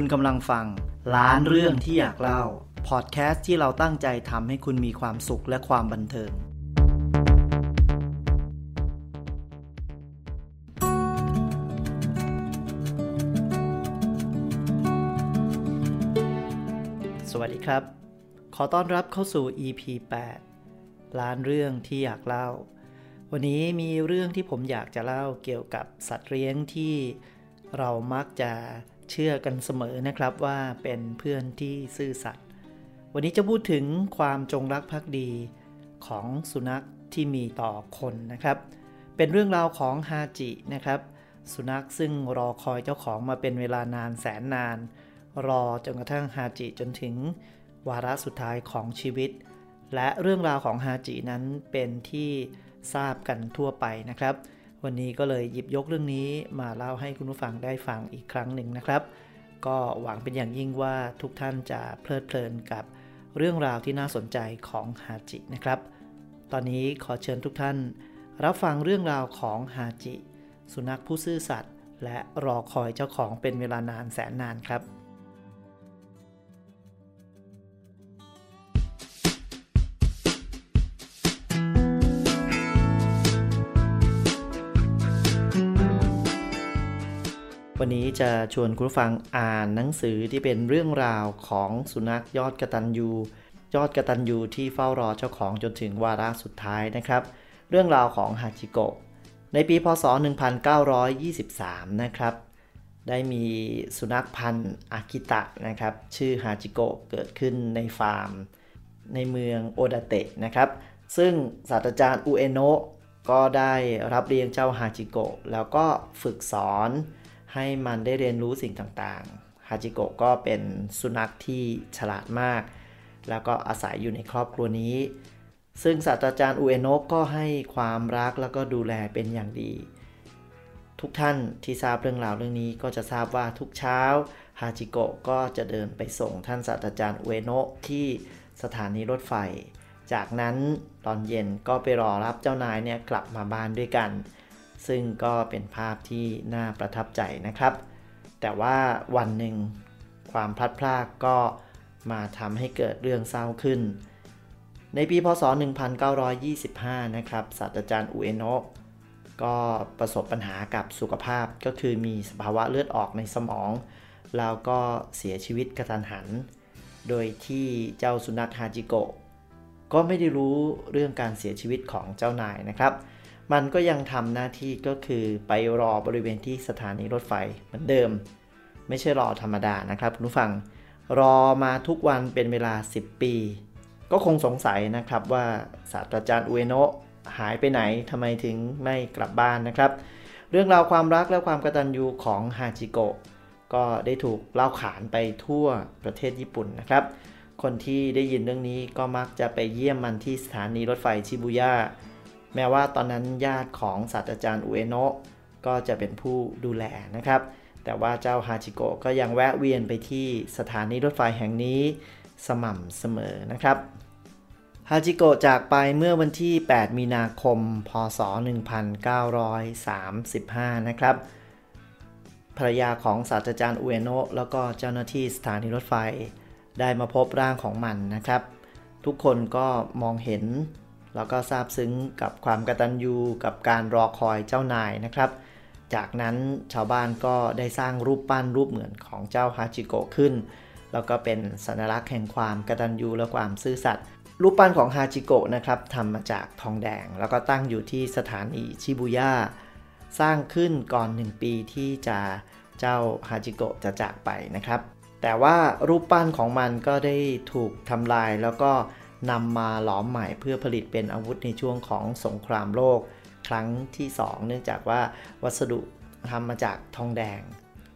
คุณกำลังฟัง ล้านเรื่องที่อยากเล่า พอดแคสต์ที่เราตั้งใจทำให้คุณมีความสุขและความบันเทิง สวัสดีครับ ขอต้อนรับเข้าสู่ EP 8 ล้านเรื่องที่อยากเล่า วันนี้มีเรื่องที่ผมอยากจะเล่าเกี่ยวกับสัตว์เลี้ยงที่เรามักจะ เชื่อกันเสมอนะครับว่าเป็นเพื่อนที่ซื่อสัตย์วันนี้จะพูดถึงความจงรักภักดีของสุนัขที่มีต่อคนนะครับ เป็นเรื่องราวของฮาจินะครับ สุนัขซึ่งรอคอยเจ้าของมาเป็นเวลานานแสนนาน รอจนกระทั่งฮาจิจนถึงวาระสุดท้ายของชีวิต และเรื่องราวของฮาจินั้นเป็นที่ทราบกันทั่วไปนะครับ วันนี้ก็เลยหยิบยกเรื่องนี้มาเล่าให้คุณผู้ฟังได้ฟังอีกครั้งหนึ่งนะครับ ก็หวังเป็นอย่างยิ่งว่าทุกท่านจะเพลิดเพลินกับเรื่องราวที่น่าสนใจของฮาจินะครับ ตอนนี้ขอเชิญทุกท่าน รับฟังเรื่องราวของฮาจิ สุนัขผู้ซื่อสัตย์และรอคอยเจ้าของเป็นเวลานานแสนนานครับ วันนี้จะชวนคุณฟังอ่านหนังสือที่เป็นเรื่องราวของสุนัขยอดกระตันยูยอดกระตันยูที่เฝ้ารอเจ้าของจนถึงวาระสุดท้ายนะครับ เรื่องราวของฮาจิโกะในปีพศ 1923 นะครับ ได้มีสุนัขพันธุ์อากิตะนะครับ ชื่อฮาจิโกะเกิดขึ้นในฟาร์ม ในเมืองโอดาเตะนะครับ ซึ่งศาสตราจารย์อุเอโนะก็ได้รับเลี้ยงเจ้าฮาจิโกะแล้วก็ฝึกสอน ให้มันได้เรียนรู้สิ่งต่างๆ ฮาจิโกะก็เป็นสุนัขที่ฉลาดมาก แล้วก็อาศัยอยู่ในครอบครัวนี้ ซึ่งศาสตราจารย์อุเอโนะก็ให้ความรักแล้วก็ดูแลเป็นอย่างดี ทุกท่านที่ทราบเรื่องราวเรื่องนี้ก็จะทราบว่าทุกเช้าฮาจิโกะก็จะเดินไปส่งท่านศาสตราจารย์อุเอโนะที่สถานีรถไฟ จากนั้นตอนเย็นก็ไปรอรับเจ้านายเนี่ยกลับมาบ้านด้วยกัน ซึ่งก็เป็นภาพที่น่าประทับใจนะครับ แต่ว่าวันหนึ่งความพลัดพรากก็มาทำให้เกิดเรื่องเศร้าขึ้น ในปีพศ 1925 นะครับศาสตราจารย์อุเอโนะก็ประสบปัญหากับสุขภาพก็คือมีสภาวะเลือดออกในสมอง แล้วก็เสียชีวิตกระทันหัน โดยที่เจ้าสุนัขฮาจิโกะก็ไม่ได้รู้เรื่องการเสียชีวิตของเจ้านายนะครับ มันก็ยังทำหน้าที่ก็คือไปรอบริเวณที่สถานีรถไฟเหมือนเดิม ไม่ใช่รอธรรมดานะครับคุณผู้ฟังรอมาทุกวันเป็นเวลา 10 ปี ก็คงสงสัยนะครับว่าศาสตราจารย์อุเอโนะหายไปไหนทำไมถึงไม่กลับบ้านนะครับ เรื่องราวความรักและความกตัญญูของฮาจิโกะก็ได้ถูกเล่าขานไปทั่วประเทศญี่ปุ่นนะครับ คนที่ได้ยินเรื่องนี้ก็มักจะไปเยี่ยมมันที่สถานีรถไฟชิบุย่า แม้ว่าตอนนั้นญาติของศาสตราจารย์อุเอโนะก็จะเป็นผู้ดูแลนะครับ แต่ว่าเจ้าฮาจิโกะก็ยังแวะเวียนไปที่สถานีรถไฟแห่งนี้สม่ำเสมอนะครับฮาจิโกะจากไปเมื่อวันที่ 8 มีนาคม พศ 1935 นะครับ ภรรยาของศาสตราจารย์อุเอโนะแล้วก็เจ้าหน้าที่สถานีรถไฟได้มาพบร่างของมันนะครับ ทุกคนก็มองเห็น แล้วก็ซาบซึ้งกับความกตัญญูกับการรอคอยเจ้านายนะครับ จากนั้นชาวบ้านก็ได้สร้างรูปปั้นรูปเหมือนของเจ้าฮาจิโกะขึ้น แล้วก็เป็นสัญลักษณ์แห่งความกตัญญูและความซื่อสัตย์รูปปั้นของฮาจิโกะนะครับทำมาจากทองแดง แล้วก็ตั้งอยู่ที่สถานีชิบุย่าสร้างขึ้นก่อน 1 ปีที่จะเจ้าฮาจิโกะจะจากไปนะครับ แต่ว่ารูปปั้นของมันก็ได้ถูกทำลายแล้วก็ นำมาหลอมใหม่เพื่อผลิตเป็นอาวุธในช่วงของสงครามโลกครั้งที่ 2 เนื่องจากว่าวัสดุทำมาจากทองแดง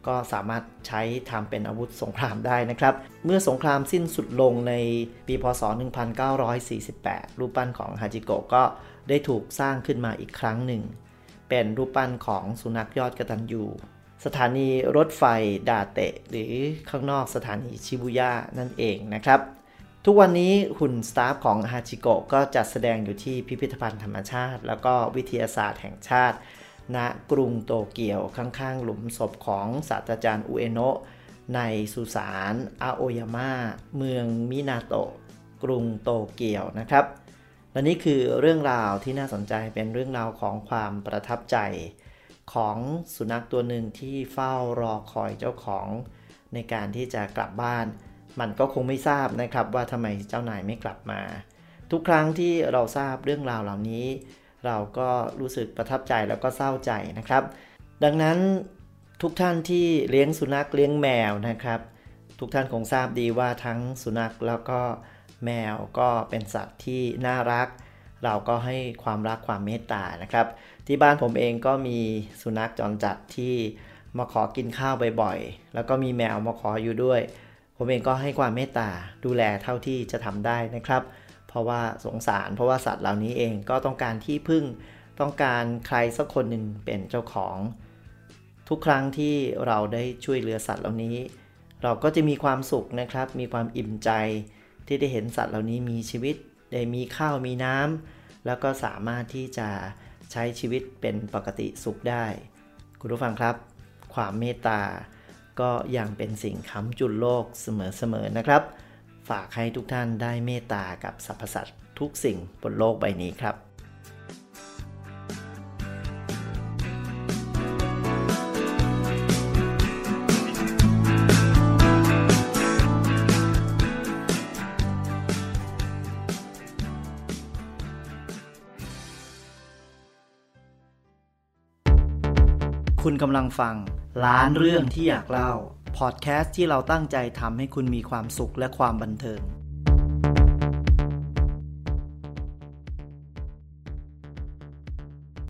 ก็สามารถใช้ทำเป็นอาวุธสงครามได้นะครับ เมื่อสงครามสิ้นสุดลงในปีพศ 1948 รูปปั้นของฮาจิโกะก็ได้ถูกสร้างขึ้นมาอีกครั้งหนึ่ง เป็นรูปปั้นของสุนัขยอดกระตันยูสถานีรถไฟดาเตะ หรือข้างนอกสถานีชิบุย่านั่นเองนะครับ ทุกวันนี้หุ่นสตาฟของฮาจิโกะก็จัดแสดงอยู่ที่พิพิธภัณฑ์ธรรมชาติ แล้วก็วิทยาศาสตร์แห่งชาติ ณกรุงโตเกียวข้างๆ หลุมศพของศาสตราจารย์อุเอโนะในสุสานอาโอยาม่าเมืองมินาโตะกรุงโตเกียวนะครับ และนี่คือเรื่องราวที่น่าสนใจเป็นเรื่องราวของความประทับใจของสุนัขตัวหนึ่งที่เฝ้ารอคอยเจ้าของในการที่จะกลับบ้าน มันก็คงไม่ทราบนะครับว่าทำไมเจ้านายไม่กลับมา ทุกครั้งที่เราทราบเรื่องราวเหล่านี้ เราก็รู้สึกประทับใจแล้วก็เศร้าใจนะครับ ดังนั้นทุกท่านที่เลี้ยงสุนัขเลี้ยงแมวนะครับ ทุกท่านคงทราบดีว่าทั้งสุนัขแล้วก็แมวก็เป็นสัตว์ที่น่ารัก เราก็ให้ความรักความเมตตานะครับ ที่บ้านผมเองก็มีสุนัขจรจัดที่มาขอกินข้าวบ่อยๆ แล้วก็มีแมวมาขออยู่ด้วย ผมเองก็ให้ความเมตตาดูแลเท่าที่จะทำได้นะครับ เพราะว่าสงสารเพราะว่าสัตว์เหล่านี้เองก็ต้องการที่พึ่งต้องการใครสักคนหนึ่งเป็นเจ้าของ ทุกครั้งที่เราได้ช่วยเหลือสัตว์เหล่านี้ เราก็จะมีความสุขนะครับ มีความอิ่มใจที่ได้เห็นสัตว์เหล่านี้มีชีวิตได้มีข้าวมีน้ำแล้วก็สามารถที่จะใช้ชีวิตเป็นปกติสุขได้ คุณผู้ฟังครับ ความเมตตา ก็ยังเป็นสิ่งค้ำจุนโลกเสมอๆนะครับ ฝากให้ทุกท่านได้เมตตากับสรรพสัตว์ทุกสิ่งบนโลกใบนี้ครับคุณกำลังฟัง ล้านเรื่องที่อยากเล่า พอดแคสต์ที่เราตั้งใจทำให้คุณมีความสุขและความบันเทิง